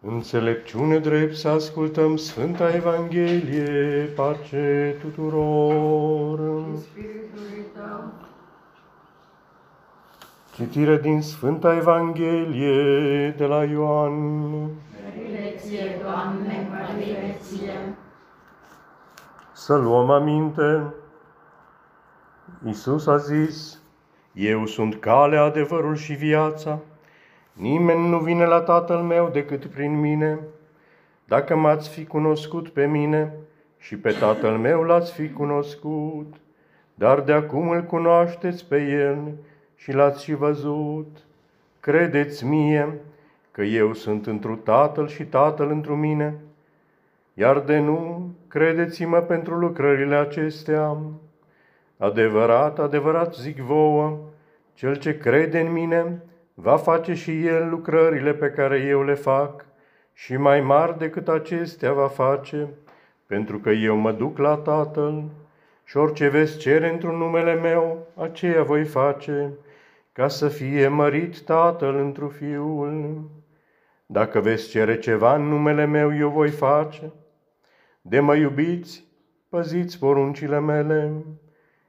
Înțelepciune drept să ascultăm Sfânta Evanghelie, pace tuturor. Spiritului tău, Citire din Sfânta Evanghelie de la Ioan. mărire ție, Doamne, mărire ție. Să luăm aminte. Iisus a zis, Eu sunt calea, adevărul și viața. Nimeni nu vine la Tatăl meu decât prin mine. Dacă m-ați fi cunoscut pe mine și pe Tatăl meu l-ați fi cunoscut, dar de acum îl cunoașteți pe El și l-ați și văzut. Credeți mie că eu sunt întru Tatăl și Tatăl întru mine, iar de nu, credeți-mă pentru lucrările acestea. Adevărat, adevărat zic vouă, cel ce crede în mine va face și el lucrările pe care eu le fac și mai mari decât acestea va face, pentru că eu mă duc la Tatăl și orice veți cere într-un numele meu, aceea voi face, ca să fie mărit Tatăl întru Fiul. Dacă veți cere ceva în numele meu, eu voi face. De mă iubiți, păziți poruncile mele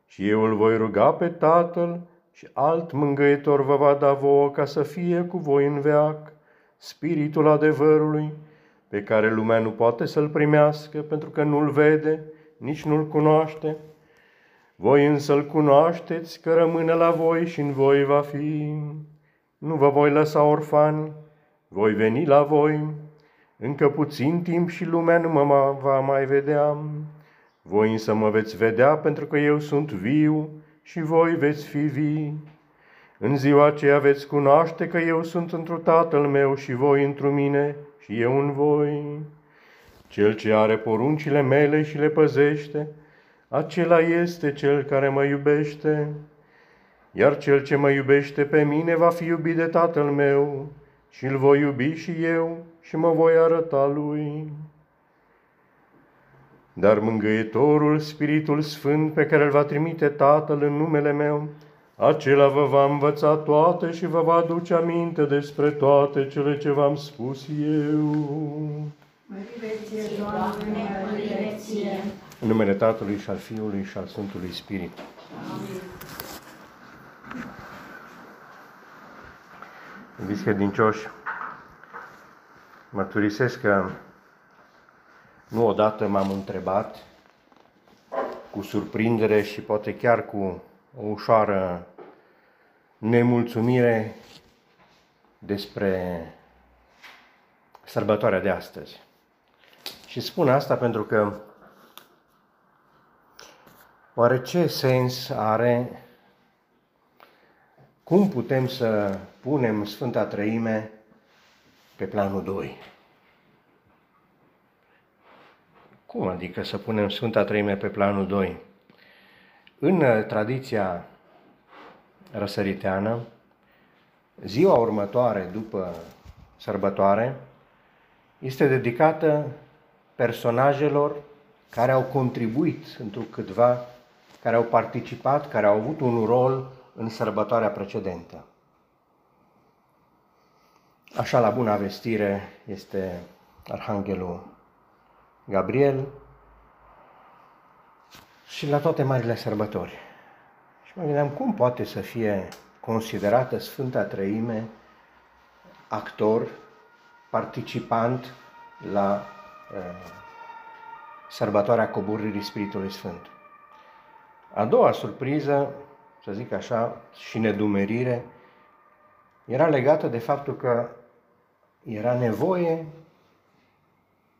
și eu îl voi ruga pe Tatăl și alt mângâietor vă va da vouă ca să fie cu voi în veac, Spiritul adevărului, pe care lumea nu poate să-l primească pentru că nu-l vede, nici nu-l cunoaște. Voi însă îl cunoașteți că rămâne la voi și în voi va fi. Nu vă voi lăsa orfani, voi veni la voi. Încă puțin timp și lumea nu mă va mai vedea. Voi însă mă veți vedea pentru că eu sunt viu și voi veți fi vii. În ziua aceea veți cunoaște că eu sunt întru Tatăl meu și voi întru mine și eu în voi. Cel ce are poruncile mele și le păzește, acela este cel care mă iubește. Iar cel ce mă iubește pe mine va fi iubit de Tatăl meu și îl voi iubi și eu și mă voi arăta lui. Dar mângâietorul, Spiritul Sfânt, pe care îl va trimite Tatăl în numele meu, acela vă va învăța toate și vă va aduce aminte despre toate cele ce v-am spus eu. Mărire ție, Doamne, mărire ție. În numele Tatălui și al Fiului și al Sfântului Spirit. Amin. Iubiți credincioși, mărturisesc că nu odată m-am întrebat cu surprindere și poate chiar cu o ușoară nemulțumire despre sărbătoarea de astăzi. Și spun asta pentru că oare ce sens are cum putem să punem Sfânta Trăime pe planul 2? Cum adică să punem Sfânta Trăime pe planul 2? În uh, tradiția răsăriteană, ziua următoare după sărbătoare este dedicată personajelor care au contribuit într câtva, care au participat, care au avut un rol în sărbătoarea precedentă. Așa la bună vestire este Arhanghelul Gabriel și la toate marile sărbători. Și mă gândeam cum poate să fie considerată Sfânta Trăime actor, participant la uh, sărbătoarea coborârii Spiritului Sfânt. A doua surpriză să zic așa, și nedumerire, era legată de faptul că era nevoie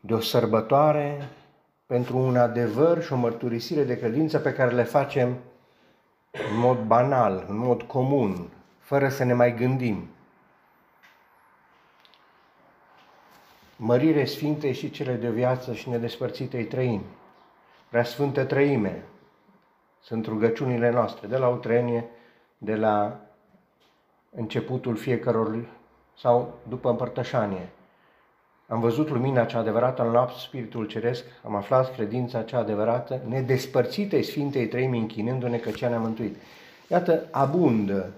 de o sărbătoare pentru un adevăr și o mărturisire de credință pe care le facem în mod banal, în mod comun, fără să ne mai gândim. Mărire Sfinte și cele de viață și nedespărțitei trăimi. Prea Sfântă Trăime, sunt rugăciunile noastre, de la utrenie, de la începutul fiecăror sau după împărtășanie. Am văzut lumina cea adevărată în laps Spiritul Ceresc, am aflat credința cea adevărată, nedespărțită Sfintei Trăimi, închinându-ne că cea ne-a mântuit. Iată, abundă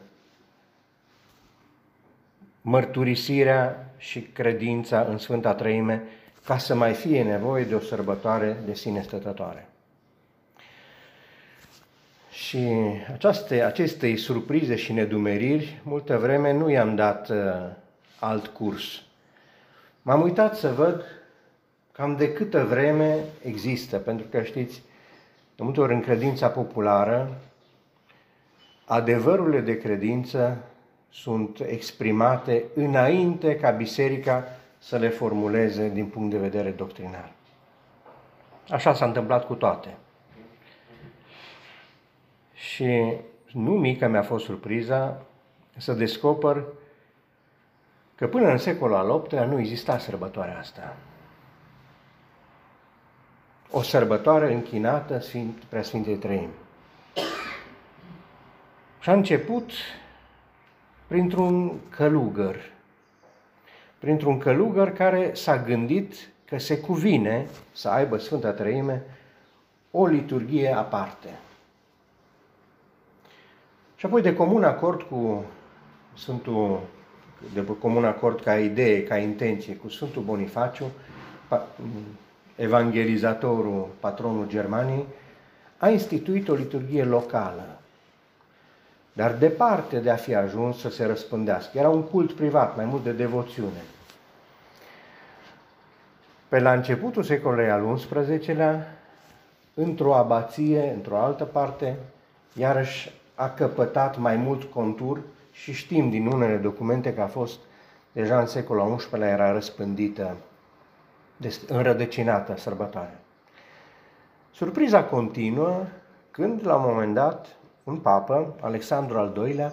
mărturisirea și credința în Sfânta Trăime ca să mai fie nevoie de o sărbătoare de sine stătătoare. Și aceste, acestei surprize și nedumeriri, multă vreme nu i-am dat uh, alt curs. M-am uitat să văd cam de câtă vreme există, pentru că știți, de multe ori în credința populară, adevărurile de credință sunt exprimate înainte ca biserica să le formuleze din punct de vedere doctrinar. Așa s-a întâmplat cu toate. Și nu mică mi-a fost surpriza să descoper că până în secolul al VIII-lea nu exista sărbătoarea asta. O sărbătoare închinată Sfânt, Preasfintei Trăimi. Și a început printr-un călugăr. Printr-un călugăr care s-a gândit că se cuvine să aibă Sfânta Trăime o liturghie aparte. Și apoi de comun acord cu Sfântul, de comun acord ca idee, ca intenție, cu Sfântul Bonifaciu, evangelizatorul, patronul Germaniei, a instituit o liturghie locală, dar departe de a fi ajuns să se răspândească. Era un cult privat, mai mult de devoțiune. Pe la începutul secolului al XI-lea, într-o abație, într-o altă parte, iarăși a căpătat mai mult contur și știm din unele documente că a fost deja în secolul al XI-lea era răspândită, înrădăcinată sărbătoare. Surpriza continuă când, la un moment dat, un papă, Alexandru al II-lea,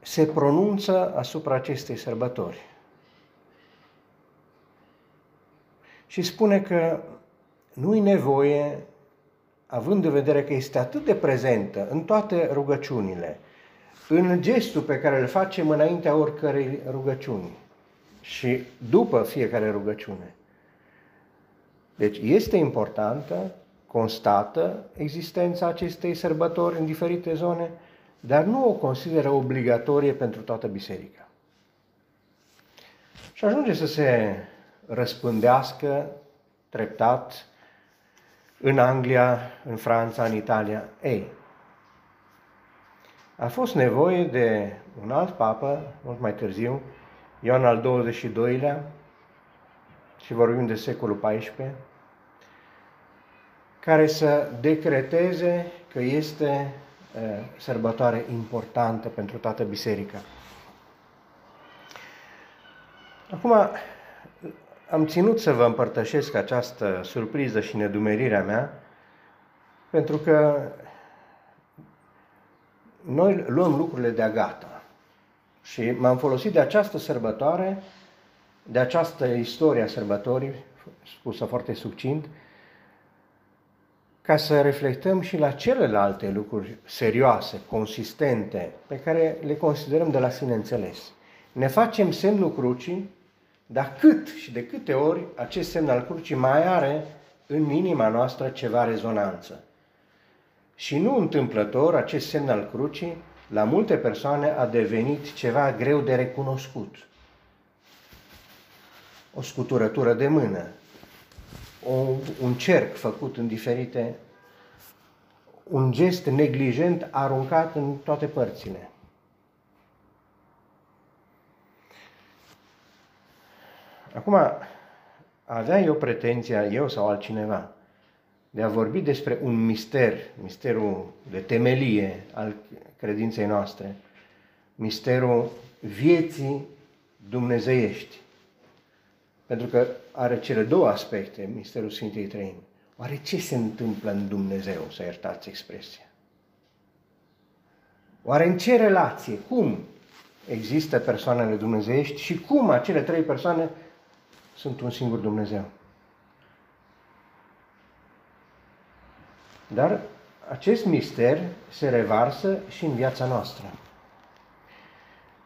se pronunță asupra acestei sărbători. Și spune că nu-i nevoie, având în vedere că este atât de prezentă în toate rugăciunile, în gestul pe care îl facem înaintea oricărei rugăciuni și după fiecare rugăciune. Deci este importantă constată existența acestei sărbători în diferite zone, dar nu o consideră obligatorie pentru toată biserica. Și ajunge să se răspândească treptat în Anglia, în Franța, în Italia. Ei, a fost nevoie de un alt papă, mult mai târziu, Ioan al XXII-lea, și vorbim de secolul XIV, care să decreteze că este sărbătoare importantă pentru toată biserica. Acum, am ținut să vă împărtășesc această surpriză și nedumerirea mea, pentru că noi luăm lucrurile de-a gata. Și m-am folosit de această sărbătoare, de această istorie a sărbătorii, spusă foarte succint, ca să reflectăm și la celelalte lucruri serioase, consistente, pe care le considerăm de la sine înțeles. Ne facem semnul crucii, dar cât și de câte ori acest semn al crucii mai are în inima noastră ceva rezonanță. Și nu întâmplător, acest semn al crucii, la multe persoane a devenit ceva greu de recunoscut. O scuturătură de mână, o, un cerc făcut în diferite, un gest neglijent aruncat în toate părțile. Acum, avea eu pretenția, eu sau altcineva, de a vorbi despre un mister, misterul de temelie al credinței noastre, misterul vieții dumnezeiești. Pentru că are cele două aspecte, misterul Sfintei Trăimi. Oare ce se întâmplă în Dumnezeu, să iertați expresia? Oare în ce relație, cum există persoanele dumnezeiești și cum acele trei persoane sunt un singur Dumnezeu? Dar acest mister se revarsă și în viața noastră.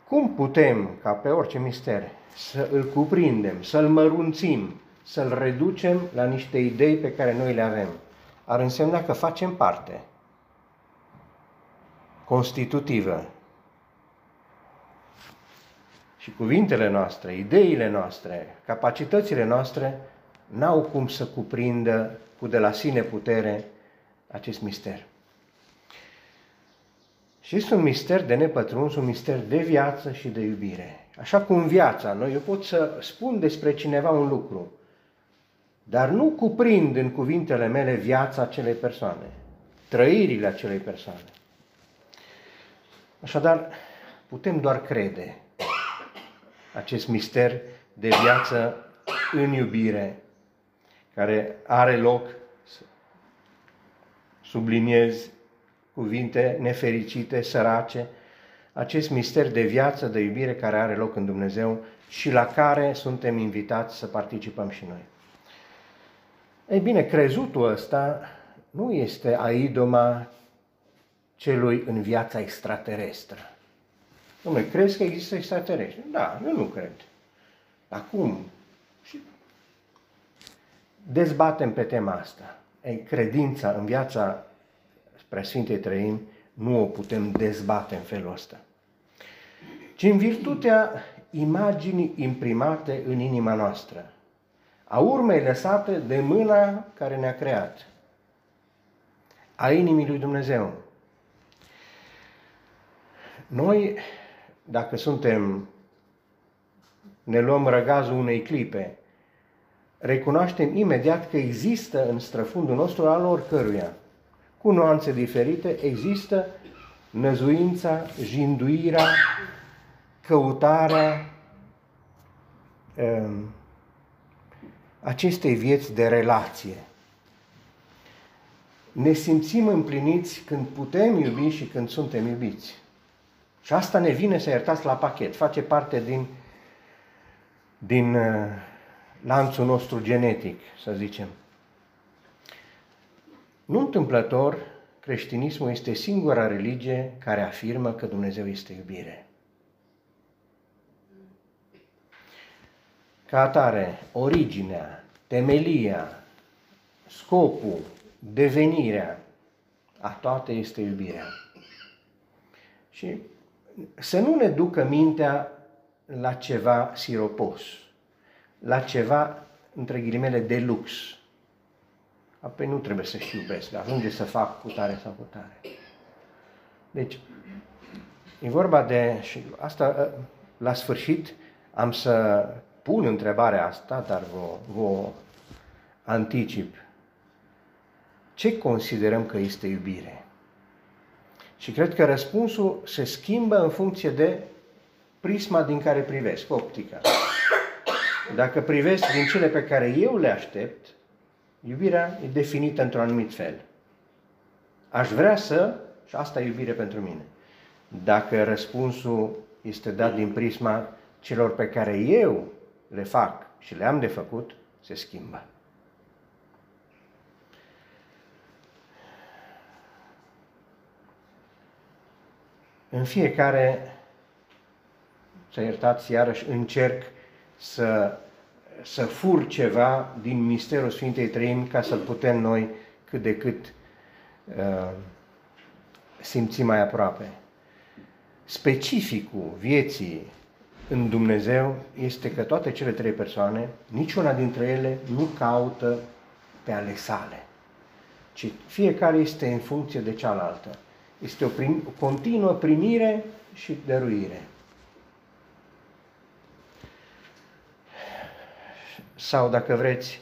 Cum putem, ca pe orice mister, să îl cuprindem, să-l mărunțim, să-l reducem la niște idei pe care noi le avem? Ar însemna că facem parte constitutivă. Și Și cuvintele noastre, ideile noastre, capacitățile noastre n-au cum să cuprindă cu de la sine putere acest mister. Și este un mister de nepătruns, un mister de viață și de iubire. Așa cum viața, noi eu pot să spun despre cineva un lucru, dar nu cuprind în cuvintele mele viața acelei persoane, trăirile acelei persoane. Așadar, putem doar crede acest mister de viață în iubire, care are loc, subliniez cuvinte nefericite, sărace, acest mister de viață, de iubire care are loc în Dumnezeu și la care suntem invitați să participăm și noi. Ei bine, crezutul ăsta nu este aidoma celui în viața extraterestră. Dom'le, crezi că există extraterestri? Da, eu nu cred. Acum, și dezbatem pe tema asta. Ei, credința în viața Preasfintei Trăim nu o putem dezbate în felul ăsta. Ci în virtutea imaginii imprimate în inima noastră, a urmei lăsate de mâna care ne-a creat, a inimii lui Dumnezeu. Noi, dacă suntem, ne luăm răgazul unei clipe, recunoaștem imediat că există în străfundul nostru al oricăruia, cu nuanțe diferite, există năzuința, jinduirea, căutarea um, acestei vieți de relație. Ne simțim împliniți când putem iubi și când suntem iubiți. Și asta ne vine să iertați la pachet, face parte din, din uh, lanțul nostru genetic, să zicem. Nu întâmplător, creștinismul este singura religie care afirmă că Dumnezeu este iubire. Ca atare, originea, temelia, scopul, devenirea, a toate este iubirea. Și să nu ne ducă mintea la ceva siropos, la ceva, între ghilimele, de lux. Apoi nu trebuie să-și iubesc, ajunge să fac cu tare sau cu tare. Deci, e vorba de, și asta ă, la sfârșit am să pun întrebarea asta, dar vă, vă anticip. Ce considerăm că este iubire? Și cred că răspunsul se schimbă în funcție de prisma din care privesc, optica. Dacă privesc din cele pe care eu le aștept, iubirea e definită într-un anumit fel. Aș vrea să, și asta e iubire pentru mine. Dacă răspunsul este dat din prisma celor pe care eu le fac și le-am de făcut, se schimbă. În fiecare, să iertați iarăși, încerc să, să fur ceva din misterul Sfintei Trăimi ca să putem noi cât de cât uh, simți mai aproape. Specificul vieții în Dumnezeu este că toate cele trei persoane, niciuna dintre ele nu caută pe ale sale, ci fiecare este în funcție de cealaltă. Este o, prim, o continuă primire și dăruire. Sau, dacă vreți,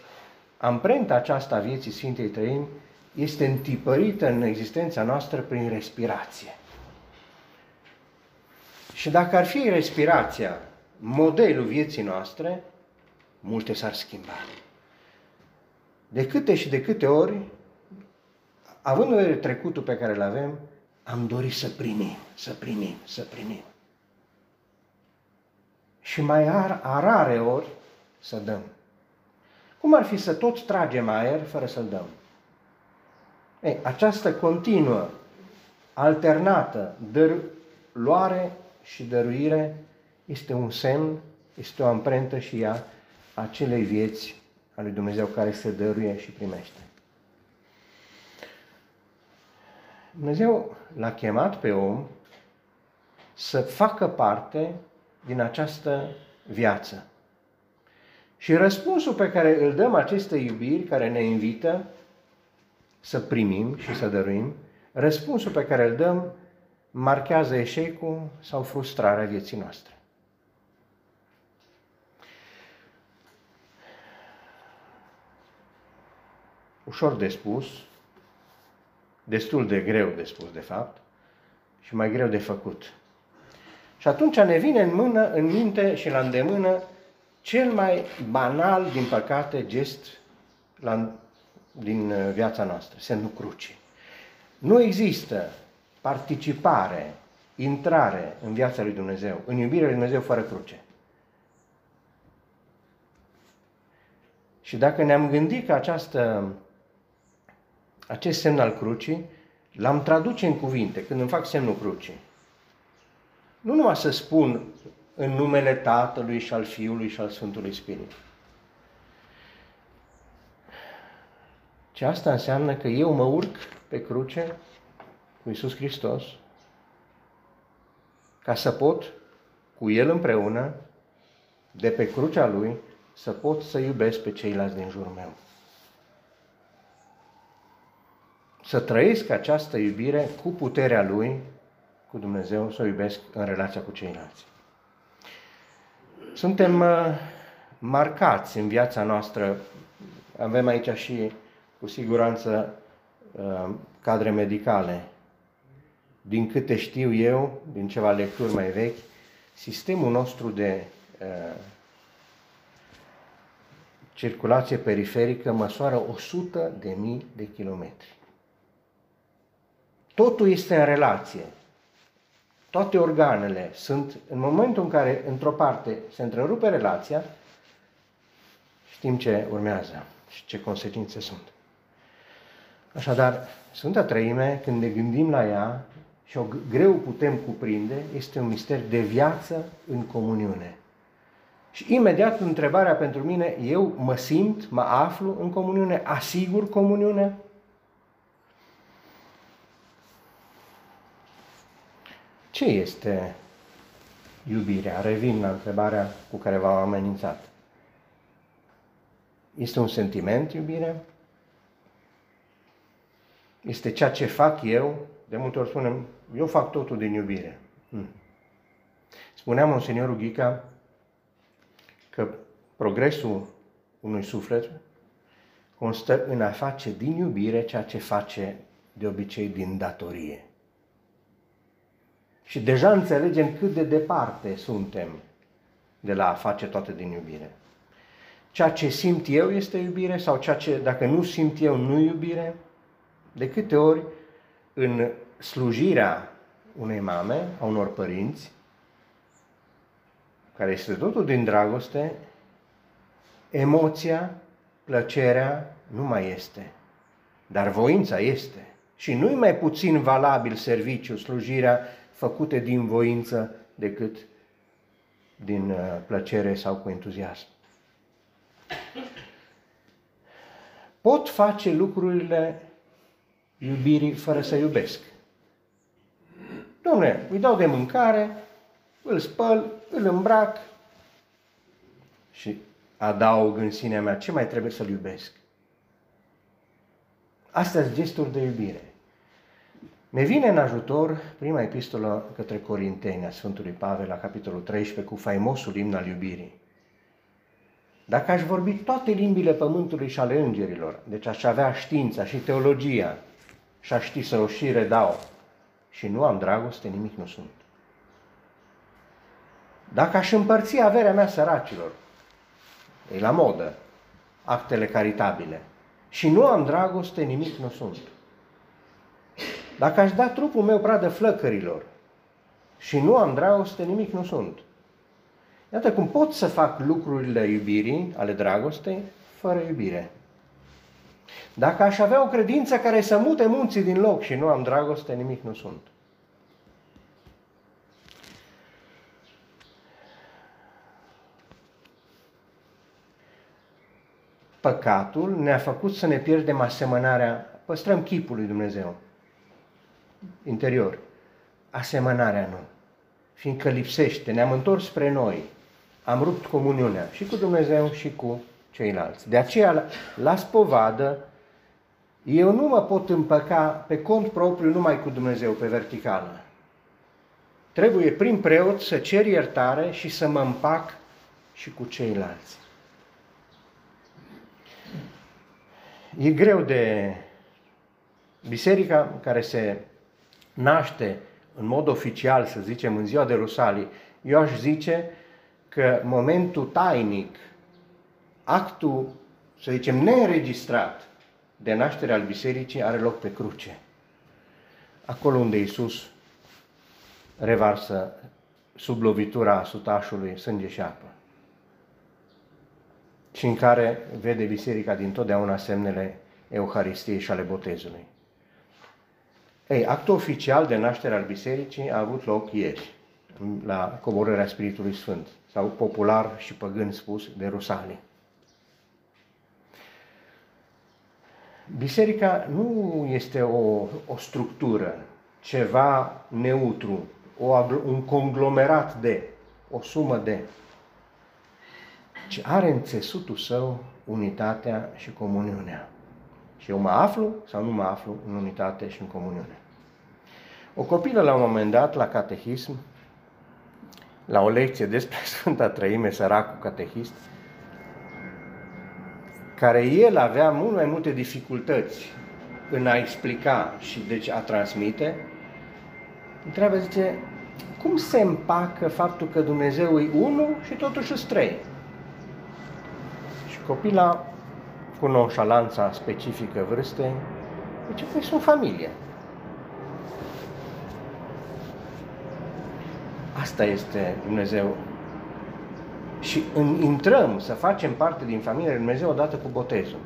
amprenta aceasta a vieții Sfintei Trăimi este întipărită în existența noastră prin respirație. Și dacă ar fi respirația modelul vieții noastre, multe s-ar schimba. De câte și de câte ori, având în vedere trecutul pe care îl avem, am dorit să primim, să primim, să primim. Și mai ar, a rare ori să dăm. Cum ar fi să toți tragem aer fără să-l dăm? Ei, această continuă, alternată, dăr, luare și dăruire este un semn, este o amprentă și ea a acelei vieți a lui Dumnezeu care se dăruie și primește. Dumnezeu l-a chemat pe om să facă parte din această viață. Și răspunsul pe care îl dăm acestei iubiri care ne invită să primim și să dăruim, răspunsul pe care îl dăm marchează eșecul sau frustrarea vieții noastre. Ușor de spus, destul de greu de spus de fapt și mai greu de făcut. Și atunci ne vine în mână, în minte și la îndemână cel mai banal, din păcate, gest la, din uh, viața noastră, semnul crucii. Nu există participare, intrare în viața lui Dumnezeu, în iubirea lui Dumnezeu fără cruce. Și dacă ne-am gândit că această, acest semn al crucii l-am traduce în cuvinte când îmi fac semnul crucii, nu numai să spun în numele Tatălui și al Fiului și al Sfântului Spirit. Ce asta înseamnă că eu mă urc pe cruce cu Iisus Hristos ca să pot cu El împreună, de pe crucea Lui, să pot să iubesc pe ceilalți din jurul meu. Să trăiesc această iubire cu puterea Lui, cu Dumnezeu, să o iubesc în relația cu ceilalți. Suntem uh, marcați în viața noastră, avem aici și cu siguranță uh, cadre medicale. Din câte știu eu, din ceva lecturi mai vechi, sistemul nostru de uh, circulație periferică măsoară 100 de mii de kilometri. Totul este în relație toate organele sunt, în momentul în care, într-o parte, se întrerupe relația, știm ce urmează și ce consecințe sunt. Așadar, Sfânta Trăime, când ne gândim la ea și o greu putem cuprinde, este un mister de viață în comuniune. Și imediat întrebarea pentru mine, eu mă simt, mă aflu în comuniune, asigur comuniunea? Ce este iubirea? Revin la întrebarea cu care v-am amenințat. Este un sentiment, iubire? Este ceea ce fac eu? De multe ori spunem, eu fac totul din iubire. Hmm. Spunea Monseniorul Ghica că progresul unui suflet constă în a face din iubire ceea ce face de obicei din datorie. Și deja înțelegem cât de departe suntem de la a face toate din iubire. Ceea ce simt eu este iubire sau ceea ce, dacă nu simt eu, nu iubire? De câte ori în slujirea unei mame, a unor părinți, care este totul din dragoste, emoția, plăcerea nu mai este, dar voința este. Și nu-i mai puțin valabil serviciu, slujirea făcute din voință decât din uh, plăcere sau cu entuziasm. Pot face lucrurile iubirii fără să iubesc. Domne, îi dau de mâncare, îl spăl, îl îmbrac și adaug în sinea mea ce mai trebuie să-l iubesc. Astea sunt gesturi de iubire. Ne vine în ajutor prima epistolă către Corinteni a Sfântului Pavel la capitolul 13 cu faimosul imn al iubirii. Dacă aș vorbi toate limbile pământului și ale îngerilor, deci aș avea știința și teologia și aș ști să o și redau și nu am dragoste, nimic nu sunt. Dacă aș împărți averea mea săracilor, e la modă, actele caritabile, și nu am dragoste, nimic nu sunt. Dacă aș da trupul meu pradă flăcărilor și nu am dragoste, nimic nu sunt. Iată cum pot să fac lucrurile iubirii, ale dragostei, fără iubire. Dacă aș avea o credință care să mute munții din loc și nu am dragoste, nimic nu sunt. Păcatul ne-a făcut să ne pierdem asemănarea, păstrăm chipul lui Dumnezeu interior. Asemănarea nu. fiindcă lipsește, ne-am întors spre noi, am rupt comuniunea și cu Dumnezeu și cu ceilalți. De aceea, la, la spovadă, eu nu mă pot împăca pe cont propriu numai cu Dumnezeu, pe verticală. Trebuie prin preot să cer iertare și să mă împac și cu ceilalți. E greu de biserica care se naște în mod oficial, să zicem, în ziua de Rusalii, eu aș zice că momentul tainic, actul, să zicem, neînregistrat de naștere al bisericii are loc pe cruce. Acolo unde Iisus revarsă sub lovitura sutașului sânge și apă. Și în care vede biserica din totdeauna semnele Euharistiei și ale botezului. Ei, actul oficial de naștere al bisericii a avut loc ieri, la coborârea Spiritului Sfânt, sau popular și păgân spus, de Rusalii. Biserica nu este o, o structură, ceva neutru, o, un conglomerat de, o sumă de, ci are în țesutul său unitatea și comuniunea. Și eu mă aflu sau nu mă aflu în unitate și în comuniune. O copilă la un moment dat, la catehism, la o lecție despre Sfânta Trăime, săracul catehist, care el avea mult mai multe dificultăți în a explica și deci a transmite, întreabă, zice, cum se împacă faptul că Dumnezeu e unul și totuși sunt trei? Și copila, cu nonșalanța specifică vârstei, zice, păi sunt familie. Asta este Dumnezeu. Și în, intrăm să facem parte din familia lui Dumnezeu odată cu botezul.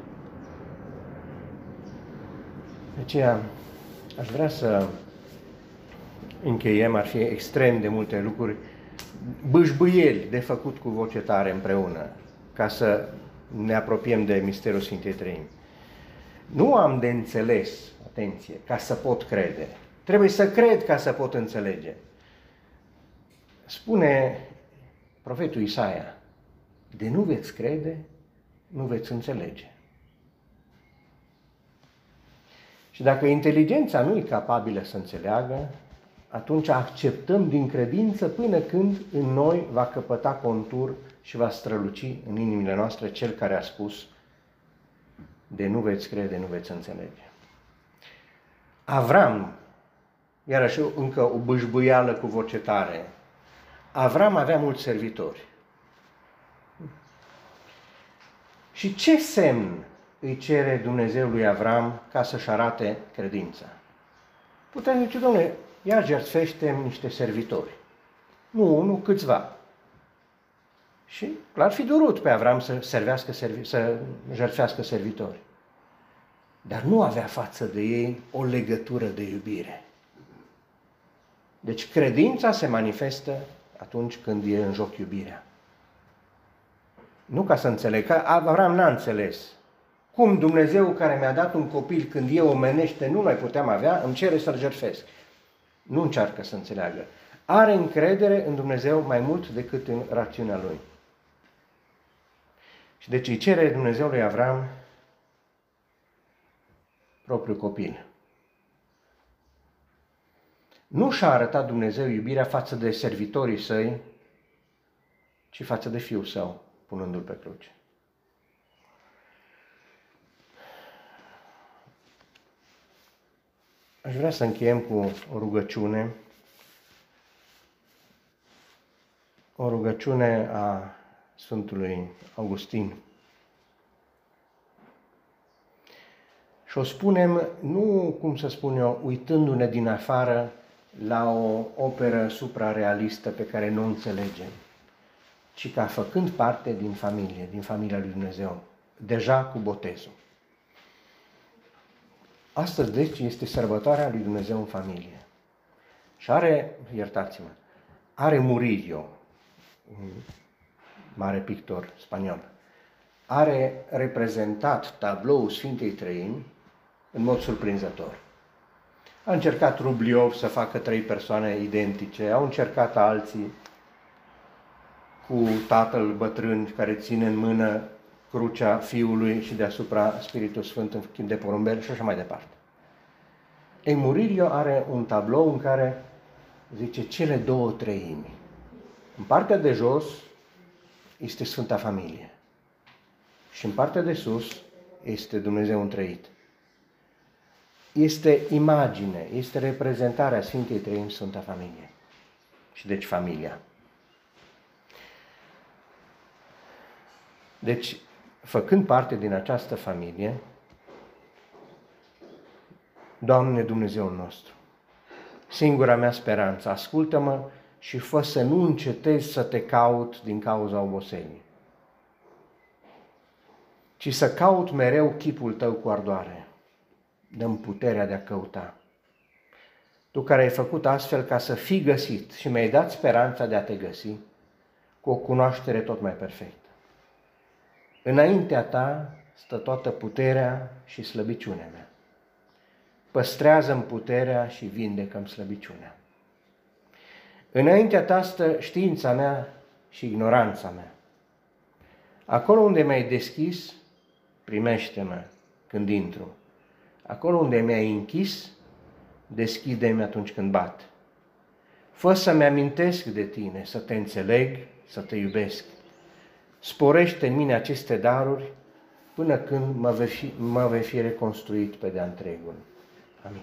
De aceea aș vrea să încheiem, ar fi extrem de multe lucruri, bâșbâieli de făcut cu voce tare împreună, ca să ne apropiem de misterul Sfintei Trăimi. Nu am de înțeles, atenție, ca să pot crede. Trebuie să cred ca să pot înțelege. Spune profetul Isaia, de nu veți crede, nu veți înțelege. Și dacă inteligența nu e capabilă să înțeleagă, atunci acceptăm din credință până când în noi va căpăta contur și va străluci în inimile noastre cel care a spus de nu veți crede, nu veți înțelege. Avram, iarăși încă o bâșbâială cu voce tare, Avram avea mulți servitori. Și ce semn îi cere Dumnezeu lui Avram ca să-și arate credința? Putem zice, domnule, ia jertfește niște servitori. Nu unul, câțiva. Și l-ar fi durut pe Avram să, servească, să jertfească servitori. Dar nu avea față de ei o legătură de iubire. Deci credința se manifestă atunci când e în joc iubirea. Nu ca să înțeleg, că Avram n-a înțeles. Cum Dumnezeu care mi-a dat un copil când eu omenește nu mai puteam avea, îmi cere să-l jertfesc. Nu încearcă să înțeleagă. Are încredere în Dumnezeu mai mult decât în rațiunea lui. Și deci îi cere Dumnezeu lui Avram propriul copil nu și-a arătat Dumnezeu iubirea față de servitorii săi, ci față de fiul său, punându-l pe cruce. Aș vrea să încheiem cu o rugăciune, o rugăciune a Sfântului Augustin. Și o spunem nu, cum să spun eu, uitându-ne din afară la o operă suprarealistă pe care nu o înțelegem, ci ca făcând parte din familie, din familia lui Dumnezeu, deja cu botezul. Astăzi, deci, este sărbătoarea lui Dumnezeu în familie. Și are, iertați-mă, are Murillo, un mare pictor spaniol, are reprezentat tabloul Sfintei Trăimi în mod surprinzător. A încercat Rubliov să facă trei persoane identice, au încercat alții cu tatăl bătrân care ține în mână crucea Fiului și deasupra Spiritul Sfânt în chip de porumbel și așa mai departe. Ei, Muririo are un tablou în care zice cele două treimi. În partea de jos este Sfânta Familie și în partea de sus este Dumnezeu întrăit. Este imagine, este reprezentarea Sfintei Treimi Sfânta Familie și deci familia. Deci, făcând parte din această familie, Doamne Dumnezeu nostru, singura mea speranță, ascultă-mă și fă să nu încetezi să te caut din cauza oboselii, ci să caut mereu chipul tău cu ardoare. Dăm puterea de a căuta. Tu care ai făcut astfel ca să fii găsit și mi-ai dat speranța de a te găsi cu o cunoaștere tot mai perfectă. Înaintea ta stă toată puterea și slăbiciunea mea. Păstrează-mi puterea și vindecă-mi slăbiciunea. Înaintea ta stă știința mea și ignoranța mea. Acolo unde mi-ai deschis, primește-mă când intru. Acolo unde mi-ai închis, deschide-mi atunci când bat. Fă să-mi amintesc de tine, să te înțeleg, să te iubesc. Sporește în mine aceste daruri până când mă vei fi, mă vei fi reconstruit pe de-a întregul. Amin.